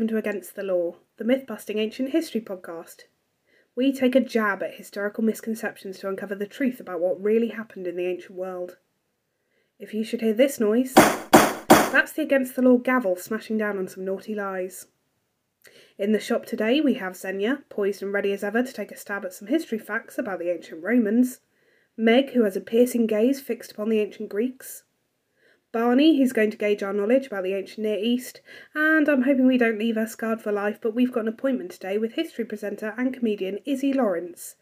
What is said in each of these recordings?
welcome to Against the Law, the myth busting ancient history podcast. We take a jab at historical misconceptions to uncover the truth about what really happened in the ancient world. If you should hear this noise, that's the Against the Law gavel smashing down on some naughty lies. In the shop today, we have Xenia, poised and ready as ever to take a stab at some history facts about the ancient Romans, Meg, who has a piercing gaze fixed upon the ancient Greeks, Barney, who's going to gauge our knowledge about the ancient Near East, and I'm hoping we don't leave her scarred for life, but we've got an appointment today with history presenter and comedian Izzy Lawrence.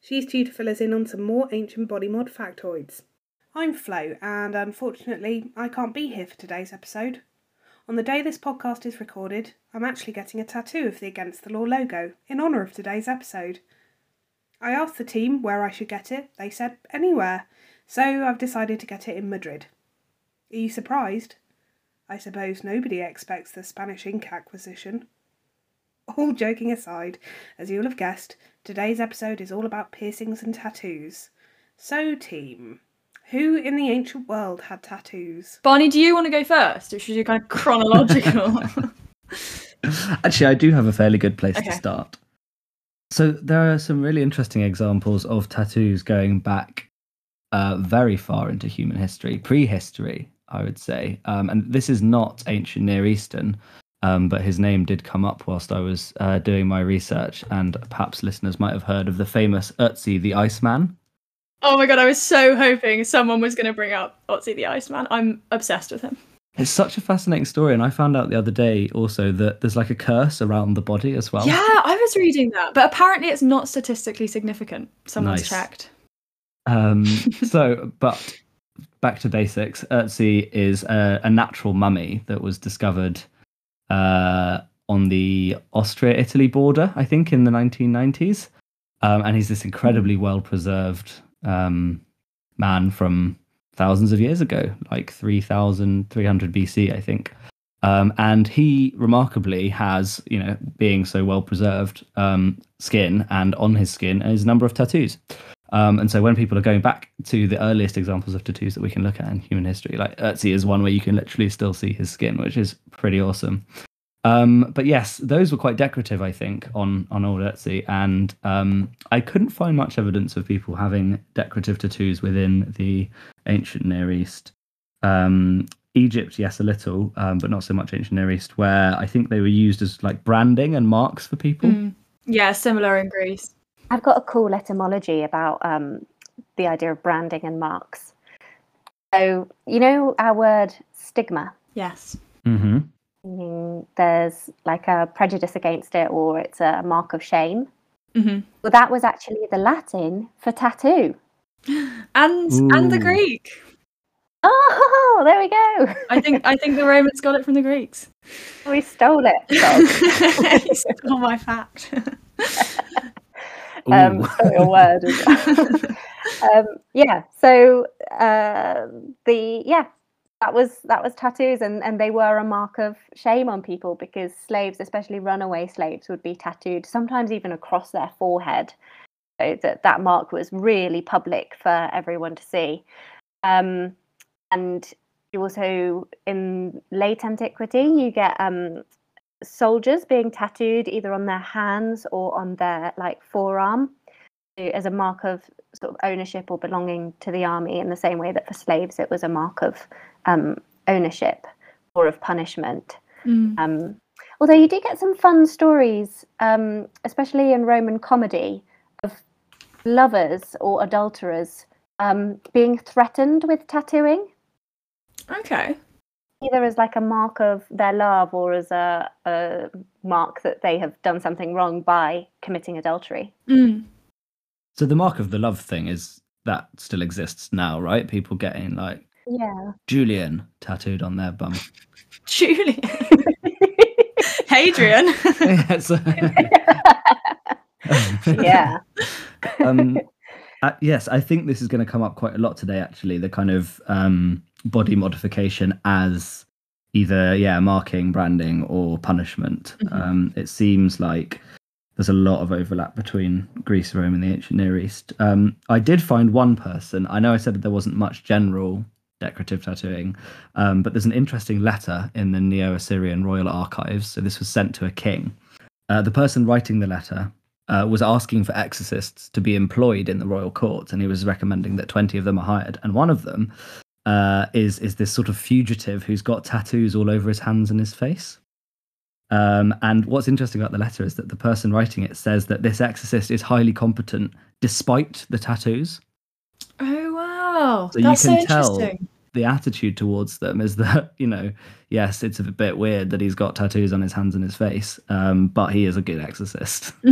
She's due to fill us in on some more ancient body mod factoids. I'm Flo, and unfortunately, I can't be here for today's episode. On the day this podcast is recorded, I'm actually getting a tattoo of the Against the Law logo in honour of today's episode. I asked the team where I should get it, they said anywhere, so I've decided to get it in Madrid. Are you surprised? I suppose nobody expects the Spanish ink acquisition. All joking aside, as you'll have guessed, today's episode is all about piercings and tattoos. So, team, who in the ancient world had tattoos? Barney, do you want to go first, or should you kind of chronological? Actually, I do have a fairly good place Okay. to start. So there are some really interesting examples of tattoos going back uh, very far into human history, prehistory, I would say. Um, and this is not ancient Near Eastern, um, but his name did come up whilst I was uh, doing my research, and perhaps listeners might have heard of the famous Ötzi the Iceman. oh my god, I was so hoping someone was going to bring up Otzi the Iceman. I'm obsessed with him. It's such a fascinating story, and I found out the other day also that there's like a curse around the body as well. Yeah, I was reading that, but apparently it's not statistically significant. Someone's Nice. checked. Um, so, but back to basics. Ötzi is a, a natural mummy that was discovered uh, on the Austria-Italy border, I think, in the 1990s. Um, and he's this incredibly well-preserved um, man from thousands of years ago, like 3,300 BC, I think. Um, and he remarkably has, you know, being so well preserved um, skin, and on his skin is a number of tattoos. Um, and so when people are going back to the earliest examples of tattoos that we can look at in human history, like Ötzi is one where you can literally still see his skin, which is pretty awesome. Um, but yes, those were quite decorative, I think, on on old Ötzi, and um, I couldn't find much evidence of people having decorative tattoos within the ancient Near East. Um, Egypt, yes, a little, um, but not so much ancient Near East, where I think they were used as like branding and marks for people. Mm. Yeah, similar in Greece. I've got a cool etymology about um, the idea of branding and marks. So, you know our word stigma, Yes. Mm-hmm. meaning there's like a prejudice against it or it's a mark of shame. hmm Well, that was actually the Latin for tattoo. And and the Greek. Oh, there we go. I think I think the Romans got it from the Greeks. We stole it. dog. Stole my fact. um, stole your word. um, yeah. So uh, the yeah, that was that was tattoos, and and they were a mark of shame on people because slaves, especially runaway slaves, would be tattooed sometimes even across their forehead. So that that mark was really public for everyone to see. Um, and you also in late antiquity you get um, soldiers being tattooed either on their hands or on their like forearm as a mark of sort of ownership or belonging to the army in the same way that for slaves it was a mark of um, ownership or of punishment Mm. um, although you do get some fun stories um, especially in roman comedy of lovers or adulterers um, being threatened with tattooing Okay. Either as like a mark of their love or as a, a mark that they have done something wrong by committing adultery. Mm. So the mark of the love thing is that still exists now, right? People getting like Yeah. Julian tattooed on their bum. Julian. Hadrian. Yeah, so- yeah. um, uh, yes, I think this is going to come up quite a lot today. Actually, the kind of um, body modification as either yeah marking, branding, or punishment. Mhm. Um, it seems like there's a lot of overlap between Greece, Rome, and the ancient Near East. Um, I did find one person. I know I said that there wasn't much general decorative tattooing. Um, but there's an interesting letter in the Neo Assyrian Royal Archives. So this was sent to a king. Uh, the person writing the letter uh, was asking for exorcists to be employed in the royal courts, and he was recommending that 20 of them are hired. And one of them uh, is is this sort of fugitive who's got tattoos all over his hands and his face. Um, and what's interesting about the letter is that the person writing it says that this exorcist is highly competent despite the tattoos. Oh wow, So you that's so tell- interesting. The attitude towards them is that you know, yes, it's a bit weird that he's got tattoos on his hands and his face, um, but he is a good exorcist.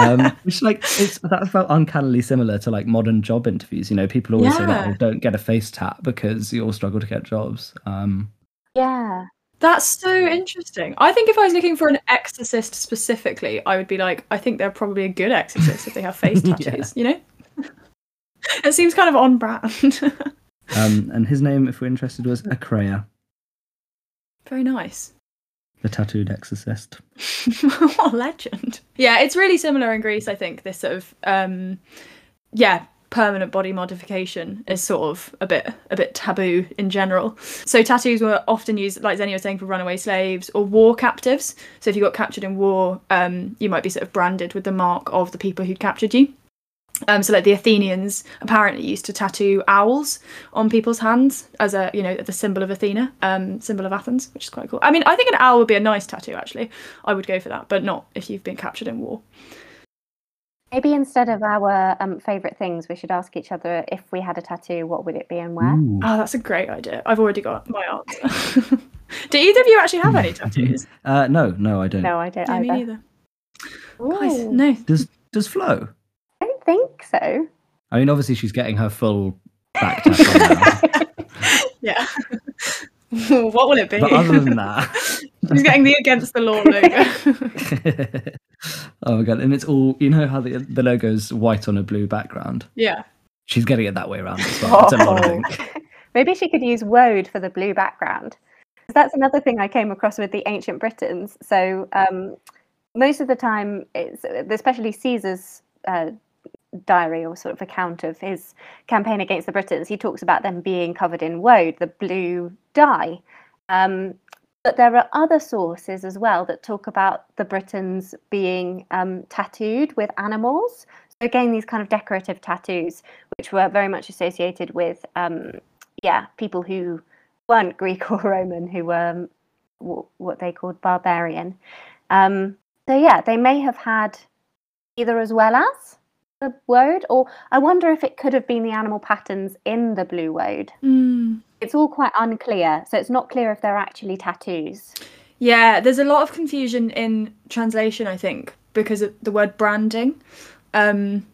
um, which like it's that felt uncannily similar to like modern job interviews. You know, people always say that oh, don't get a face tap because you all struggle to get jobs. Um, Yeah. That's so interesting. I think if I was looking for an exorcist specifically, I would be like, I think they're probably a good exorcist if they have face Yeah. tattoos, you know? it seems kind of on brand. um, and his name, if we're interested, was Akreya, Very nice. The tattooed exorcist. what a legend. Yeah, it's really similar in Greece, I think. This sort of um yeah, permanent body modification is sort of a bit a bit taboo in general. So tattoos were often used, like Zenny was saying, for runaway slaves or war captives. So if you got captured in war, um, you might be sort of branded with the mark of the people who'd captured you. Um, so like the Athenians apparently used to tattoo owls on people's hands as a you know the symbol of Athena, um, symbol of Athens, which is quite cool. I mean, I think an owl would be a nice tattoo actually. I would go for that, but not if you've been captured in war. Maybe instead of our um, favorite things, we should ask each other if we had a tattoo, what would it be and where? Ooh. Oh, that's a great idea. I've already got my answer. Do either of you actually have any tattoos? Uh, no, no, I don't. No, I don't Yeah, me either. neither. Guys, no. Does does Flo? I don't think so. I mean, obviously she's getting her full back tattoo now. Yeah. what will it be? but other than that, She's getting the against the law logo. oh my god! And it's all you know how the the logo's white on a blue background. yeah. She's getting it that way around as well. It's a lot, I Oh. think. Maybe she could use woad for the blue background. That's another thing I came across with the ancient Britons. So um, most of the time, it's especially Caesar's uh, diary or sort of account of his campaign against the Britons. He talks about them being covered in woad, the blue dye. Um, but there are other sources as well that talk about the Britons being um, tattooed with animals. So again, these kind of decorative tattoos, which were very much associated with, um, yeah, people who weren't Greek or Roman, who were um, what they called barbarian. Um, so yeah, they may have had either as well as the woad, or I wonder if it could have been the animal patterns in the blue woad. Mm. It's all quite unclear, so it's not clear if they're actually tattoos. Yeah, there's a lot of confusion in translation, I think, because of the word branding. Um,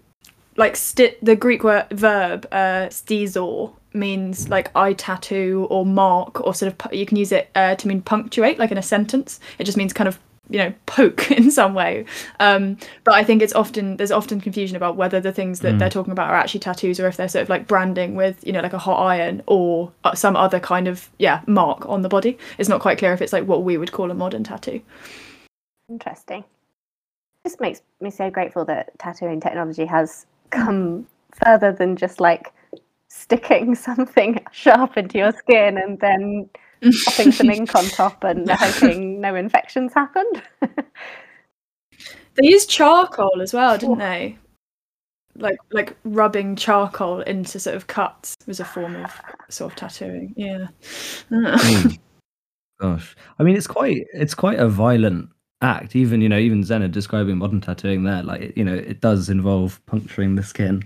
like sti- the Greek word verb uh, stizo means like I tattoo or mark or sort of you can use it uh, to mean punctuate, like in a sentence. It just means kind of you know poke in some way. Um, but I think it's often there's often confusion about whether the things that they're talking about are actually tattoos or if they're sort of like branding with you know like a hot iron or uh, some other kind of yeah mark on the body. It's not quite clear if it's like what we would call a modern tattoo. Interesting. This makes me so grateful that tattooing technology has come further than just like sticking something sharp into your skin and then popping some ink on top and hoping no infections happened. They used charcoal as well, didn't they? Like like rubbing charcoal into sort of cuts was a form of sort of tattooing. Yeah. Mm. Gosh, I mean, it's quite it's quite a violent act. Even you know, even Zena describing modern tattooing there, like you know, it does involve puncturing the skin.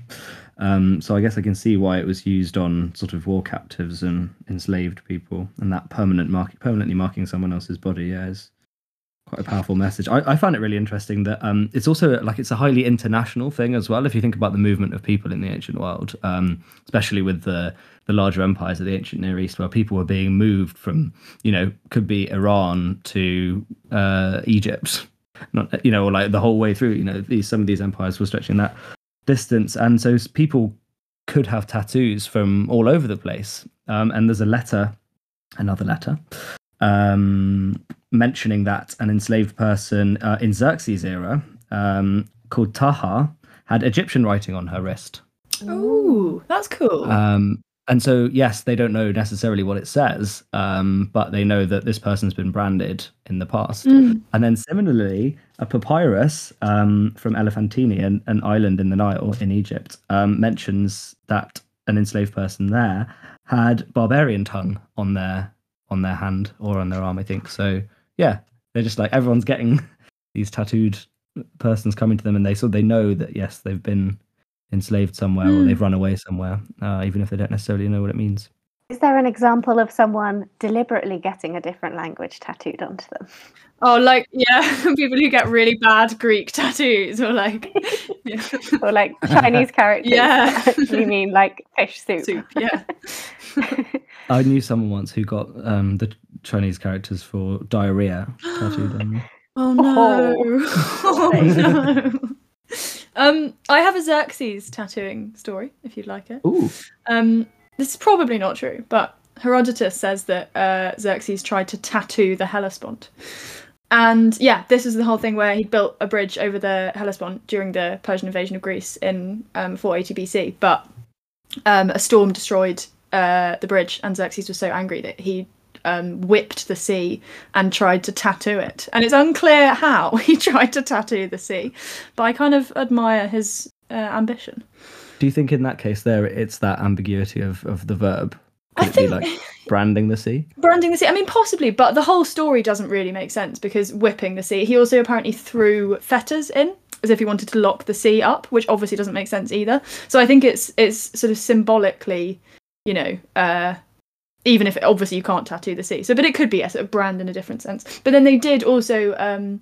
Um, so I guess I can see why it was used on sort of war captives and enslaved people, and that permanent mark permanently marking someone else's body. Yeah, is quite a powerful message. I, I it really interesting that um, it's also like it's a highly international thing as well. If you think about the movement of people in the ancient world, um, especially with the the larger empires of the ancient Near East, where people were being moved from, you know, could be Iran to uh, Egypt, not you know, or like the whole way through. You know, these some of these empires were stretching that distance, and so people could have tattoos from all over the place. Um, and there's a letter, another letter, um, mentioning that an enslaved person uh, in Xerxes' era um, called Taha had Egyptian writing on her wrist. Ooh, that's cool. Um, and so yes, they don't know necessarily what it says, um, but they know that this person's been branded in the past. Mm. And then similarly, a papyrus um, from Elephantine, an, an island in the Nile in Egypt, um, mentions that an enslaved person there had barbarian tongue on their on their hand or on their arm, I think. So yeah, they're just like everyone's getting these tattooed persons coming to them, and they so they know that yes, they've been enslaved somewhere or Mm. they've run away somewhere, uh, even if they don't necessarily know what it means. Is there an example of someone deliberately getting a different language tattooed onto them? Oh, like yeah, people who get really bad Greek tattoos, or like yeah. Or like Chinese characters Yeah. that actually mean like fish soup? soup. Yeah. I knew someone once who got um, the Chinese characters for diarrhea tattooed on them. Oh no. Oh, no. Um, I have a Xerxes tattooing story, if you'd like it. Ooh, Um, this is probably not true, but Herodotus says that uh, Xerxes tried to tattoo the Hellespont. And yeah, this is the whole thing where he built a bridge over the Hellespont during the Persian invasion of Greece in um, 480 BC. But um, a storm destroyed uh, the bridge, and Xerxes was so angry that he um, whipped the sea and tried to tattoo it. And it's unclear how he tried to tattoo the sea, but I kind of admire his uh, ambition. do you think in that case there it's that ambiguity of, of the verb? I Could be think- like branding the sea? branding the sea. I mean, possibly, but the whole story doesn't really make sense because whipping the sea. He also apparently threw fetters in as if he wanted to lock the sea up, which obviously doesn't make sense either. So I think it's it's sort of symbolically, you know, uh, even if obviously you can't tattoo the sea. So, but it could be a sort of brand in a different sense. But then they did also. Um,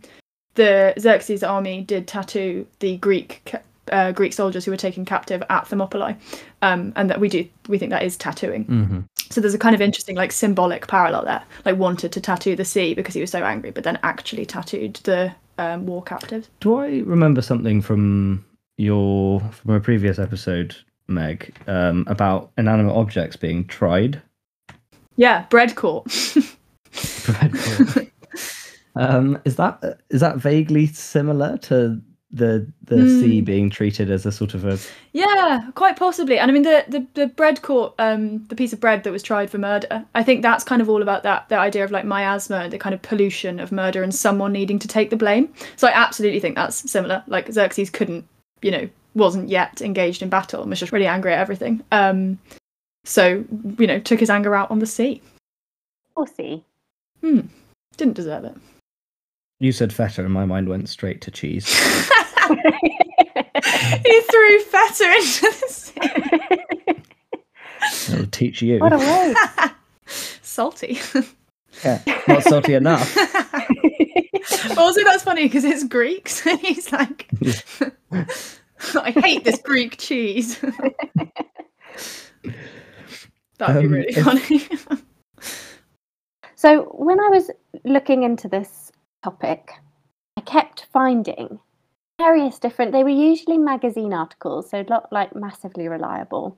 the Xerxes army did tattoo the Greek uh, Greek soldiers who were taken captive at Thermopylae, um, and that we do we think that is tattooing. Mm-hmm. So there's a kind of interesting like symbolic parallel there. Like wanted to tattoo the sea because he was so angry, but then actually tattooed the um, war captives. Do I remember something from your from a previous episode, Meg, um, about inanimate objects being tried? Yeah, bread court. Bread um, is that is that vaguely similar to the the Hmm. sea being treated as a sort of a yeah, quite possibly. And I mean the the, the bread court, um, the piece of bread that was tried for murder. I think that's kind of all about that the idea of like miasma and the kind of pollution of murder and someone needing to take the blame. So I absolutely think that's similar. Like Xerxes couldn't, you know, wasn't yet engaged in battle and was just really angry at everything. Um, so you know, took his anger out on the sea. Or sea. Hmm. Didn't deserve it. you said feta and my mind went straight to cheese. he threw feta into the sea. It'll teach you. what a waste. Salty. Yeah, not salty enough. also, that's funny because it's Greek, so he's like, I hate this Greek cheese. That'd be Um, really funny. So when I was looking into this topic, I kept finding various different. They were usually magazine articles, so not like massively reliable,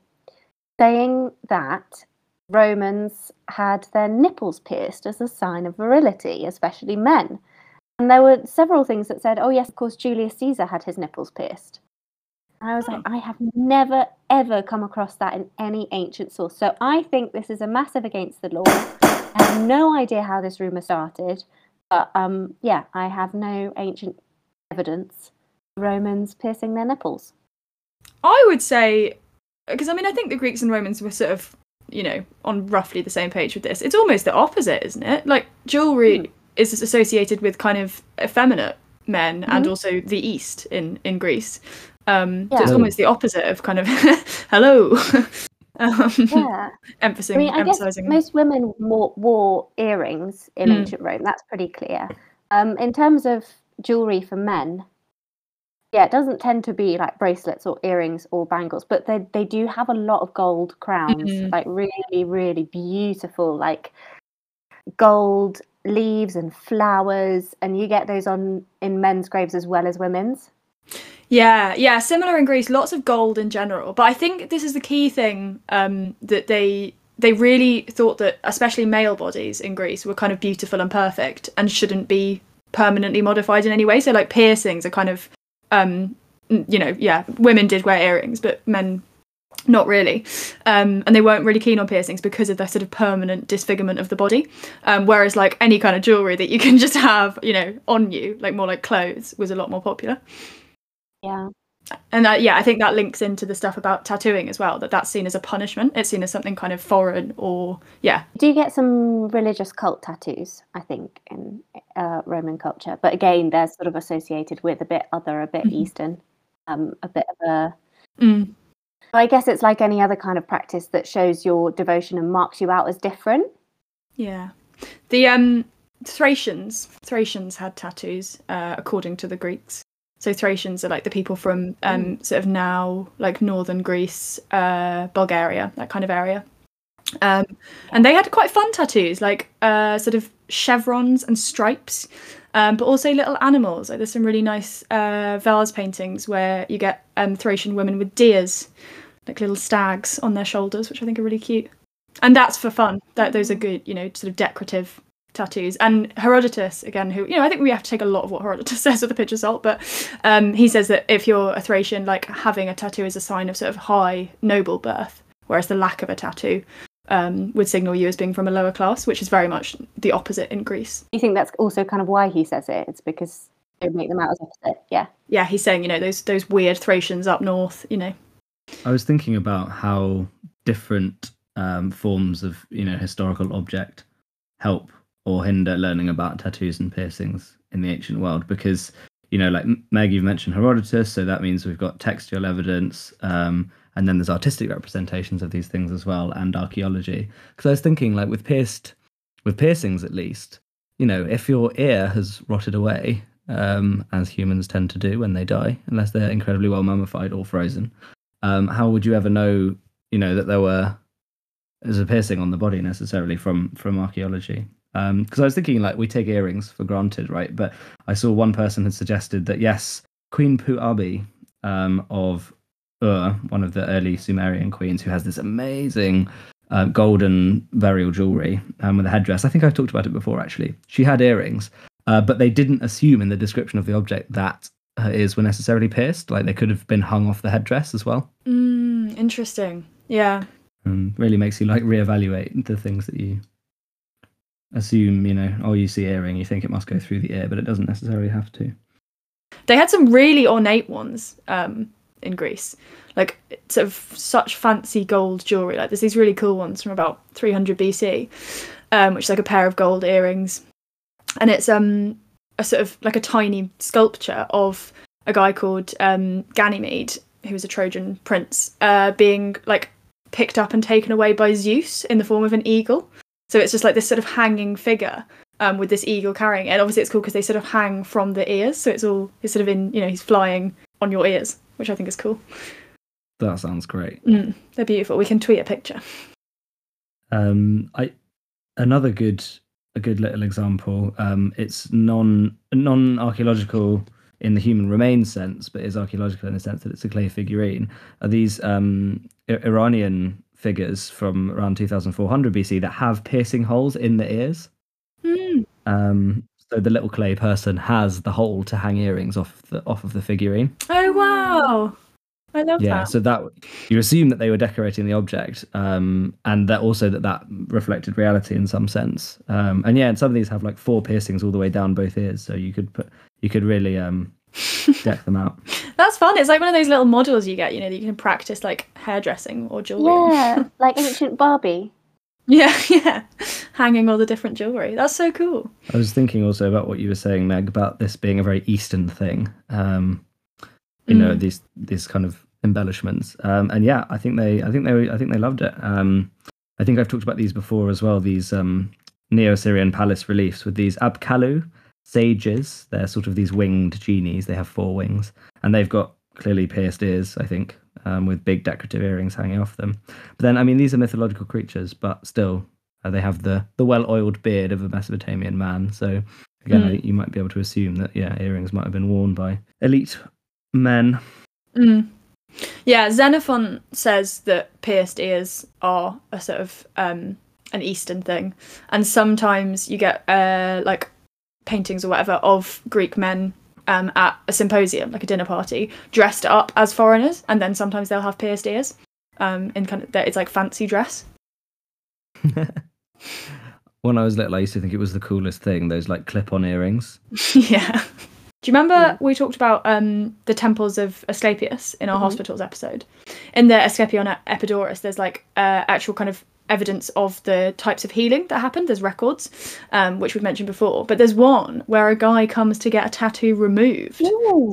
saying that Romans had their nipples pierced as a sign of virility, especially men. And there were several things that said, "Oh yes, of course, Julius Caesar had his nipples pierced." I was like, I have never ever come across that in any ancient source. So I think this is a massive against the law. I have no idea how this rumor started, but um, yeah, I have no ancient evidence of Romans piercing their nipples. I would say, because I mean, I think the Greeks and Romans were sort of, you know, on roughly the same page with this. It's almost the opposite, isn't it? Like jewelry is associated with kind of effeminate men and Mhm. also the East in in Greece. Um, So it's almost the opposite of kind of hello, um, Yeah, emphasizing I mean, I guess most women wore, wore earrings in Mm. ancient Rome. That's pretty clear. Um, in terms of jewelry for men, yeah, it doesn't tend to be like bracelets or earrings or bangles, but they they do have a lot of gold crowns, Mhm. like really, really beautiful, like gold leaves and flowers, and you get those on in men's graves as well as women's. Yeah, yeah, similar in Greece. Lots of gold in general, but I think this is the key thing um, that they they really thought that, especially male bodies in Greece, were kind of beautiful and perfect and shouldn't be permanently modified in any way. So, like piercings are kind of, um, you know, yeah, women did wear earrings, but men not really. Um, and they weren't really keen on piercings because of their sort of permanent disfigurement of the body. Um, whereas, like any kind of jewelry that you can just have, you know, on you, like more like clothes, was a lot more popular. Yeah. And uh, yeah, I think that links into the stuff about tattooing as well. That that's seen as a punishment. It's seen as something kind of foreign, or yeah, Do you get some religious cult tattoos? I think in uh, Roman culture, but again, they're sort of associated with a bit other, a bit Mhm. Eastern, um, a bit of a. Mm. I guess it's like any other kind of practice that shows your devotion and marks you out as different. Yeah. The um Thracians Thracians had tattoos, uh, according to the Greeks. So Thracians are like the people from um sort of now like northern Greece, uh Bulgaria, that kind of area. Um and they had quite fun tattoos, like uh sort of chevrons and stripes. Um, but also little animals. Like there's some really nice uh, vase paintings where you get um, Thracian women with deers, like little stags on their shoulders, which I think are really cute and that's for fun. That those are good, you know, sort of decorative tattoos. And Herodotus, again, who you know, I think we have to take a lot of what Herodotus says with a pinch of salt, but um, he says that if you're a Thracian, like having a tattoo is a sign of sort of high noble birth, whereas the lack of a tattoo um, would signal you as being from a lower class, which is very much the opposite in Greece. Do you think that's also kind of why he says it? It's because they make them out as opposite. Yeah. Yeah, he's saying, you know, those those weird Thracians up north, you know. I was thinking about how different um, forms of you know historical object help or hinder learning about tattoos and piercings in the ancient world because you know like Meg you've mentioned Herodotus so that means we've got textual evidence um, and then there's artistic representations of these things as well and archaeology. Because I was thinking like with pierced with piercings at least you know if your ear has rotted away um, as humans tend to do when they die unless they're incredibly well mummified or frozen um, how would you ever know you know that there were there's a piercing on the body necessarily from from archaeology because i was thinking like we take earrings for granted right? But i saw one person had suggested that yes queen puabi um, of ur one of the early sumerian queens who has this amazing uh, golden burial jewelry um, with a headdress. I think i've talked about it before actually. She had earrings uh, but they didn't assume in the description of the object that her ears were necessarily pierced. Like they could have been hung off the headdress as well. Mm, interesting. Yeah. um, really makes you like reevaluate the things that you assume you know oh you see earring you think it must go through the ear but it doesn't necessarily have to They had some really ornate ones um, in Greece, like sort of such fancy gold jewelry. Like there's these really cool ones from about 300 BC, um, which is like a pair of gold earrings, and it's um a sort of like a tiny sculpture of a guy called um, Ganymede, who was a Trojan prince, uh, being like picked up and taken away by Zeus in the form of an eagle. So it's just like this sort of hanging figure um, with this eagle carrying it. And obviously, it's cool because they sort of hang from the ears, so it's all he's sort of in you know he's flying on your ears, which I think is cool. that sounds great Mm, they're beautiful. We can tweet a picture. um i another good a good little example um it's non non archaeological in the human remains sense but is archaeological in the sense that it's a clay figurine are these um iranian figures from around 2400 bc that have piercing holes in the ears Mm. Um, so the little clay person has the hole to hang earrings off the off of the figurine. Oh wow, I love Yeah, that. so that you assume that they were decorating the object, um, and that also that that reflected reality in some sense. Um, and yeah, and some of these have like four piercings all the way down both ears, so you could put you could really um, deck them out. That's fun. It's like one of those little models you get, you know, that you can practice like hairdressing or jewelry. on. Yeah, like ancient Barbie. yeah, yeah. Hanging all the different jewelry. That's so cool. I was thinking also about what you were saying, Meg, about this being a very Eastern thing. Um, you know, Mm. these these kind of embellishments. Um, and yeah, I think they, I think they, I think they loved it. Um, I think I've talked about these before as well. These um, Neo-Assyrian palace reliefs with these apkallu sages. They're sort of these winged genies. They have four wings, and they've got clearly pierced ears. I think um, with big decorative earrings hanging off them. But then, I mean, these are mythological creatures, but still, uh, they have the the well-oiled beard of a Mesopotamian man. So again, Mm. you might be able to assume that yeah, earrings might have been worn by elite men. Mm. Yeah, Xenophon says that pierced ears are a sort of um, an Eastern thing, and sometimes you get uh, like paintings or whatever of Greek men um, at a symposium, like a dinner party, dressed up as foreigners, and then sometimes they'll have pierced ears. um, in kind of that it's like fancy dress. when I was little, I used to think it was the coolest thing. Those like clip-on earrings. yeah. Do you remember we talked about um, the temples of Asclepius in our Mhm. hospitals episode? In the Asclepion Epidaurus, there's like uh, actual kind of evidence of the types of healing that happened. There's records, um, which we've mentioned before. But there's one where a guy comes to get a tattoo removed,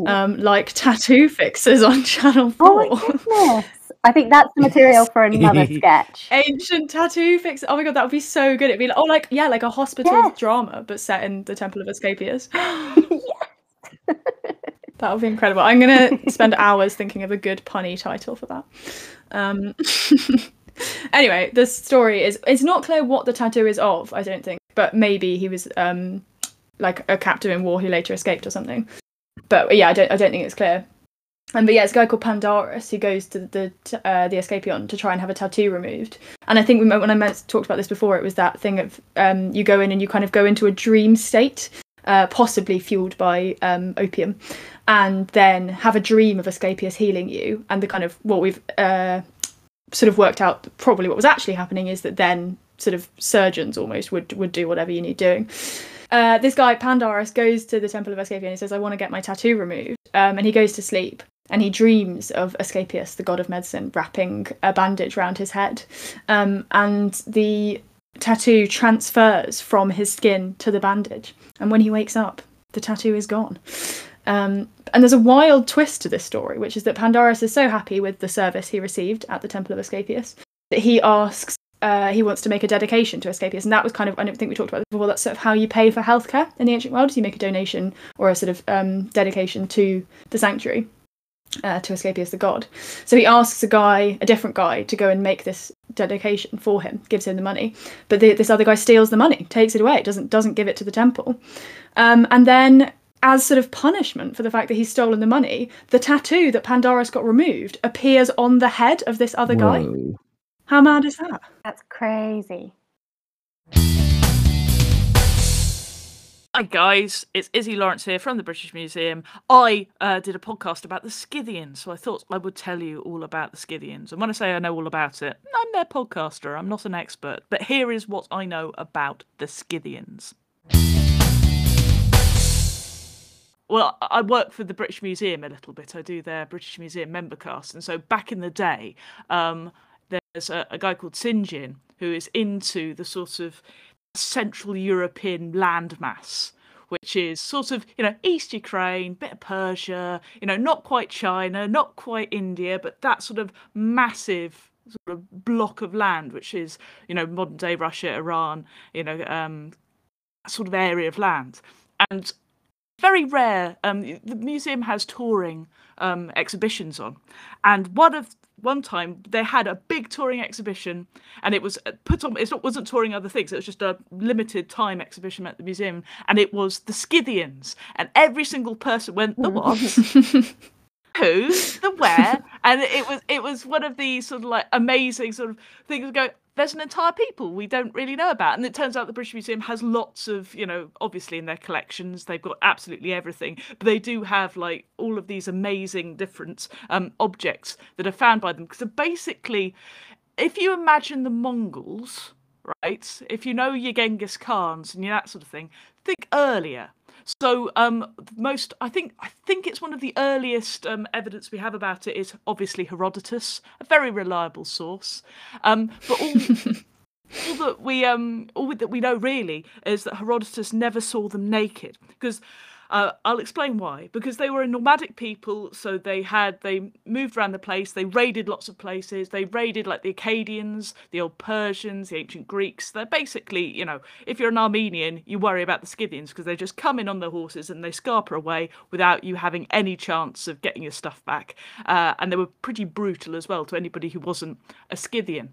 um, like tattoo fixes on Channel oh my 4. goodness. I think that's the material for another sketch. Ancient tattoo fix. Oh my god, that would be so good. It'd be like, oh, like yeah, like a hospital Yes. drama, but set in the Temple of Asclepius. Yes, that would be incredible. I'm gonna spend hours thinking of a good punny title for that. Um, anyway, the story is it's not clear what the tattoo is of. I don't think, but maybe he was um, like a captive in war who later escaped or something. But yeah, I don't I don't think it's clear. And but yeah, it's a guy called Pandarus who goes to the uh, the Asclepion to try and have a tattoo removed. And I think we, when I meant, talked about this before, it was that thing of um, you go in and you kind of go into a dream state, uh, possibly fueled by um, opium, and then have a dream of Asclepius healing you. And the kind of what we've uh, sort of worked out, probably what was actually happening is that then sort of surgeons almost would would do whatever you need doing. Uh, this guy Pandarus goes to the Temple of Asclepius and he says, "I want to get my tattoo removed," um, and he goes to sleep and he dreams of Asclepius, the god of medicine, wrapping a bandage round his head, um, and the tattoo transfers from his skin to the bandage. And when he wakes up, the tattoo is gone. Um, and there's a wild twist to this story, which is that Pandarus is so happy with the service he received at the Temple of Asclepius that he asks. Uh, he wants to make a dedication to Asclepius, and that was kind of—I don't think we talked about this before. That's sort of how you pay for healthcare in the ancient world: you make a donation or a sort of um, dedication to the sanctuary uh, to Asclepius the god. So he asks a guy, a different guy, to go and make this dedication for him, gives him the money. But the, this other guy steals the money, takes it away, doesn't doesn't give it to the temple. Um, and then, as sort of punishment for the fact that he's stolen the money, the tattoo that Pandarus got removed appears on the head of this other guy. How mad is that? That's crazy. Hi guys, it's Izzy Lawrence here from the British Museum. I uh, did a podcast about the Scythians, so I thought I would tell you all about the Scythians. And when I say I know all about it, I'm their podcaster, I'm not an expert. But here is what I know about the Scythians. Well, I work for the British Museum a little bit. I do their British Museum member cast. And so back in the day, um, there's a, a guy called Sinjin who is into the sort of Central European landmass, which is sort of, you know, East Ukraine, bit of Persia, you know, not quite China, not quite India, but that sort of massive sort of block of land, which is, you know, modern day Russia, Iran, you know, um, sort of area of land. And very rare. Um, the museum has touring um, exhibitions on, and one of one time they had a big touring exhibition, and it was uh, put on. It wasn't touring other things. It was just a limited time exhibition at the museum, and it was the Scythians, and every single person went the what. Who the where, and it was it was one of these sort of like amazing sort of things. Go, there's an entire people we don't really know about. And it turns out the British Museum has lots of, you know, obviously in their collections, they've got absolutely everything, but they do have like all of these amazing different um, objects that are found by them. So basically, if you imagine the Mongols, right, if you know your Genghis Khans and your that sort of thing, think earlier. So um, most, I think, I think it's one of the earliest um, evidence we have about it is obviously Herodotus, a very reliable source. Um, but all, all that we um, all that we know really is that Herodotus never saw them naked because. Uh, I'll explain why. Because they were a nomadic people, so they had they moved around the place. They raided lots of places. They raided like the Akkadians, the old Persians, the ancient Greeks. They're basically, you know, if you're an Armenian, you worry about the Scythians because they just come in on their horses and they scarper away without you having any chance of getting your stuff back. Uh, and they were pretty brutal as well to anybody who wasn't a Scythian.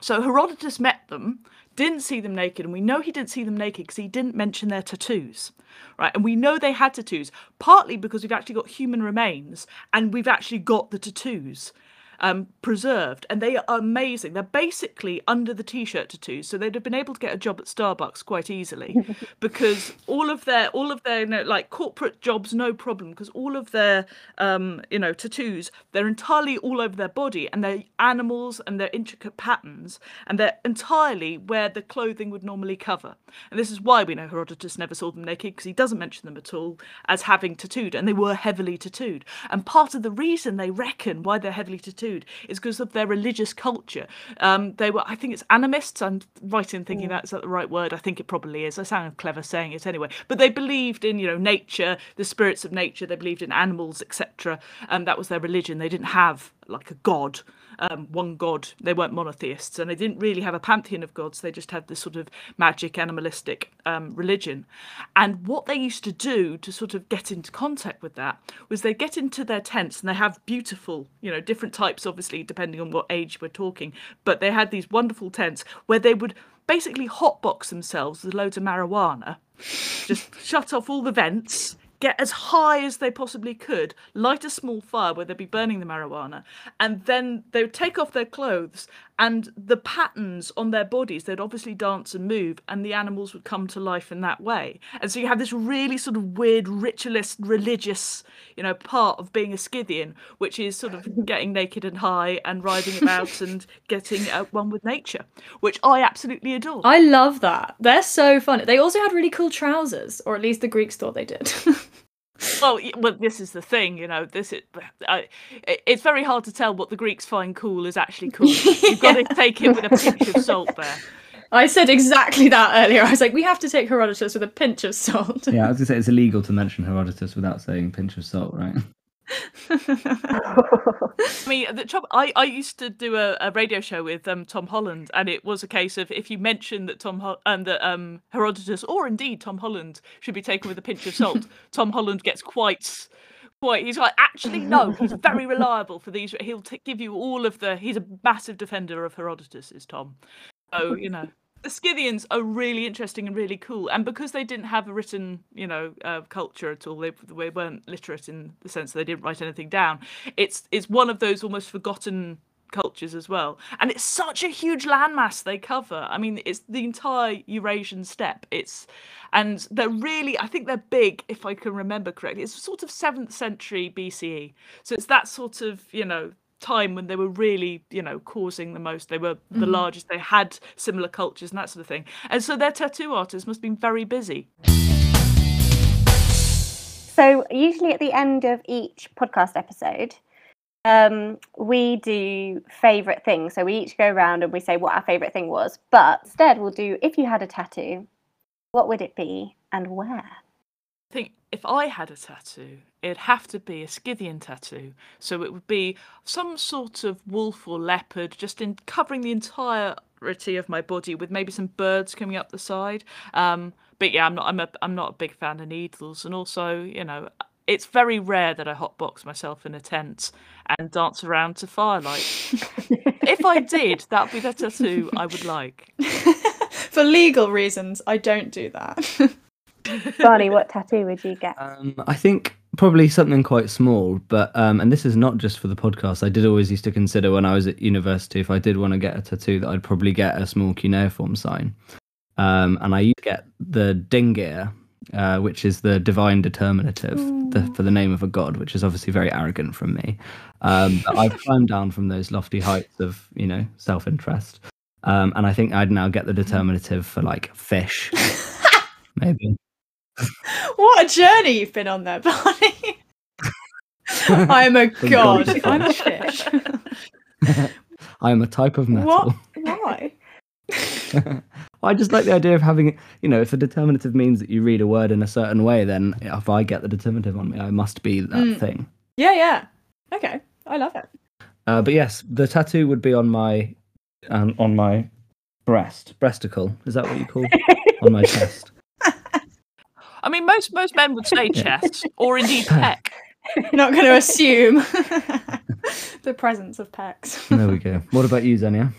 So Herodotus met them, didn't see them naked, and we know he didn't see them naked because he didn't mention their tattoos, right? And we know they had tattoos partly because we've actually got human remains and we've actually got the tattoos. Um, preserved, and they are amazing. They're basically under the t-shirt tattoos, so they'd have been able to get a job at Starbucks quite easily, because all of their all of their you know, like corporate jobs, no problem, because all of their um, you know tattoos, they're entirely all over their body, and they're animals and they're intricate patterns, and they're entirely where the clothing would normally cover. And this is why we know Herodotus never saw them naked, because he doesn't mention them at all as having tattooed, and they were heavily tattooed. And part of the reason they reckon why they're heavily tattooed is because of their religious culture. Um, they were, I think it's animists. I'm right in thinking that's that the right word. I think it probably is. I sound clever saying it anyway. But they believed in, you know, nature, the spirits of nature. They believed in animals, etc. And that was their religion. They didn't have like a god um, one god. They weren't monotheists, and they didn't really have a pantheon of gods. They just had this sort of magic, animalistic um, religion. And what they used to do to sort of get into contact with that was they get into their tents, and they have beautiful, you know, different types, obviously depending on what age we're talking. But they had these wonderful tents where they would basically hotbox themselves with loads of marijuana, just shut off all the vents get as high as they possibly could, light a small fire where they'd be burning the marijuana, and then they would take off their clothes and the patterns on their bodies, they'd obviously dance and move, and the animals would come to life in that way. And so you have this really sort of weird ritualist, religious, you know, part of being a Scythian, which is sort of getting naked and high and riding about and getting at one with nature, which I absolutely adore. I love that. They're so fun. They also had really cool trousers, or at least the Greeks thought they did. well, well, this is the thing, you know. This is, I, it's very hard to tell what the Greeks find cool is actually cool. You've got to take it with a pinch of salt there. I said exactly that earlier. I was like, we have to take Herodotus with a pinch of salt. Yeah, I was gonna say it's illegal to mention Herodotus without saying pinch of salt, right? I mean, the trouble, I, I used to do a, a radio show with um, Tom Holland, and it was a case of if you mention that Tom Ho- um, that um, Herodotus or indeed Tom Holland should be taken with a pinch of salt, Tom Holland gets quite quite. He's like, actually, no, he's very reliable for these. He'll t- give you all of the. He's a massive defender of Herodotus, is Tom. So you know the Scythians are really interesting and really cool, and because they didn't have a written, you know, uh, culture at all, they, they weren't literate in the sense that they didn't write anything down. It's it's one of those almost forgotten cultures as well, and it's such a huge landmass they cover. I mean, it's the entire Eurasian steppe. It's and they're really, I think they're big, if I can remember correctly. It's sort of seventh century BCE, so it's that sort of you know time when they were really, you know, causing the most. They were the Mhm. largest. They had similar cultures and that sort of thing. And so their tattoo artists must have been very busy. So usually at the end of each podcast episode, um, we do favorite things. So we each go around and we say what our favorite thing was. But instead, we'll do if you had a tattoo, what would it be and where? I think if I had a tattoo, it'd have to be a Scythian tattoo. So it would be some sort of wolf or leopard, just in covering the entirety of my body, with maybe some birds coming up the side. Um, but yeah, I'm not. I'm a. I'm not a big fan of needles, and also, you know, it's very rare that I hotbox myself in a tent and dance around to firelight. if I did, that'd be the tattoo I would like. For legal reasons, I don't do that. Barney, what tattoo would you get? Um, I think probably something quite small, but um, and this is not just for the podcast. I did always used to consider when I was at university if I did want to get a tattoo that I'd probably get a small cuneiform sign. Um, and I used to get the dingir, uh, which is the divine determinative the, for the name of a god, which is obviously very arrogant from me. Um, but I've climbed down from those lofty heights of you know self interest, um, and I think I'd now get the determinative for like fish, maybe. what a journey you've been on there, Barney. I'm a god. I'm a fish. fish. I am a type of metal. What? Why? I just like the idea of having, it. you know, if a determinative means that you read a word in a certain way, then if I get the determinative on me, I must be that Mm. thing. Yeah, yeah. Okay, I love it. Uh, but yes, the tattoo would be on my, um, on my breast, breasticle. Is that what you call on my chest? I mean, most most men would say chest or indeed peck. You're not going to assume the presence of pecs. There we go. What about you, Xenia?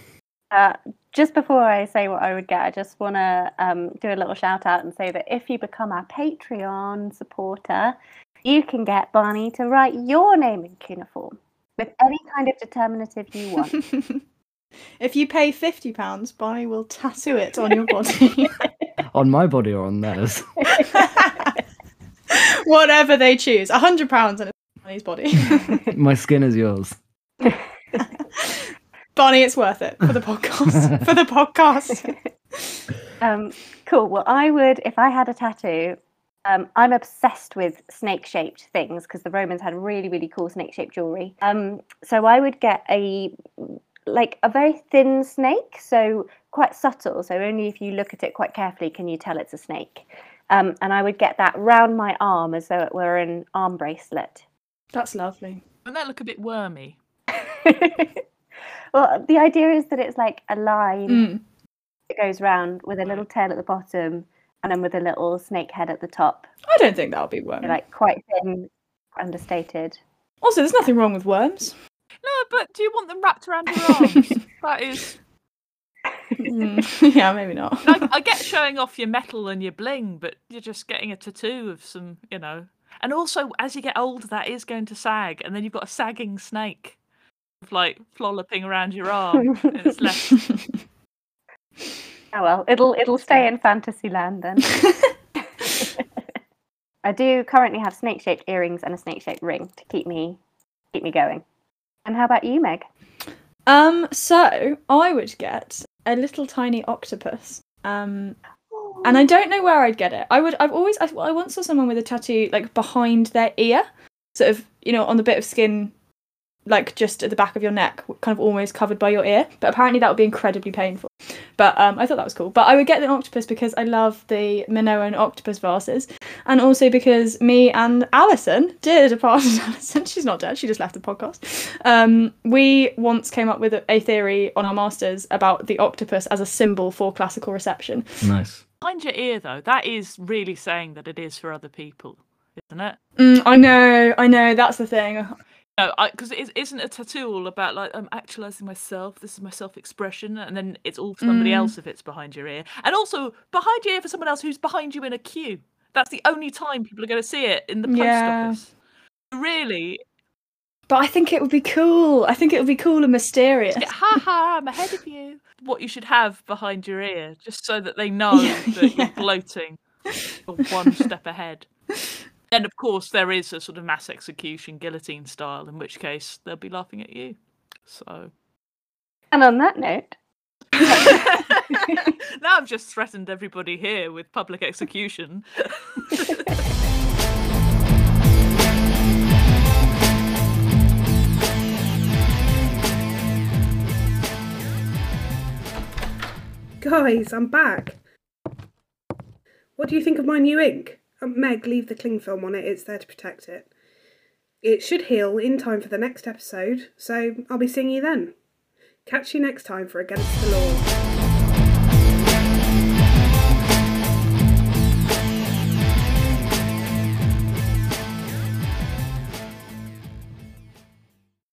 Uh, just before I say what I would get, I just want to um, do a little shout out and say that if you become our Patreon supporter, you can get Barney to write your name in cuneiform with any kind of determinative you want. if you pay fifty pounds, Bonnie will tattoo it on your body. On my body or on theirs? Whatever they choose. A hundred pounds on Bonnie's body. my skin is yours. Bonnie, it's worth it for the podcast. for the podcast. Um, cool. Well, I would, if I had a tattoo, um, I'm obsessed with snake shaped things because the Romans had really, really cool snake shaped jewelry. Um, so I would get a like a very thin snake, so quite subtle. So only if you look at it quite carefully can you tell it's a snake. Um, and I would get that round my arm as though it were an arm bracelet. That's lovely. Wouldn't that look a bit wormy? well, the idea is that it's like a line Mm. that goes round with a little tail at the bottom and then with a little snake head at the top. I don't think that would be wormy. They're like quite thin, understated. Also, there's nothing wrong with worms. No, but do you want them wrapped around your arms? that is. Mm, yeah, maybe not. I, I get showing off your metal and your bling, but you're just getting a tattoo of some, you know. And also, as you get older, that is going to sag, and then you've got a sagging snake, like flopping around your arm. and it's less. Oh well, it'll it'll stay in fantasy land then. I do currently have snake shaped earrings and a snake shaped ring to keep me keep me going. And how about you, Meg? Um, so I would get a little tiny octopus. Um, and I don't know where I'd get it. I would. I've always. I, I once saw someone with a tattoo like behind their ear, sort of, you know, on the bit of skin, like just at the back of your neck, kind of almost covered by your ear. But apparently that would be incredibly painful. But um, I thought that was cool. But I would get the octopus because I love the Minoan octopus vases, and also because me and Alison did a part of Alison. She's not dead. She just left the podcast. Um, we once came up with a, a theory on our masters about the octopus as a symbol for classical reception. Nice. Behind your ear, though, that is really saying that it is for other people, isn't it? Mm, I know, I know. That's the thing. No, because it isn't a tattoo all about like I'm actualizing myself. This is my self-expression, and then it's all for somebody Mm. else if it's behind your ear, and also behind your ear for someone else who's behind you in a queue. That's the only time people are going to see it in the post Yeah. office. Really, But I think it would be cool. I think it would be cool and mysterious. yeah, ha ha! I'm ahead of you. What you should have behind your ear, just so that they know Yeah, that you're gloating. You're one step ahead. Then, of course, there is a sort of mass execution, guillotine style, in which case they'll be laughing at you. So. And on that note, now I've just threatened everybody here with public execution. Guys, I'm back. What do you think of my new ink? Meg, leave the cling film on it, it's there to protect it. It should heal in time for the next episode, so I'll be seeing you then. Catch you next time for Against the Law.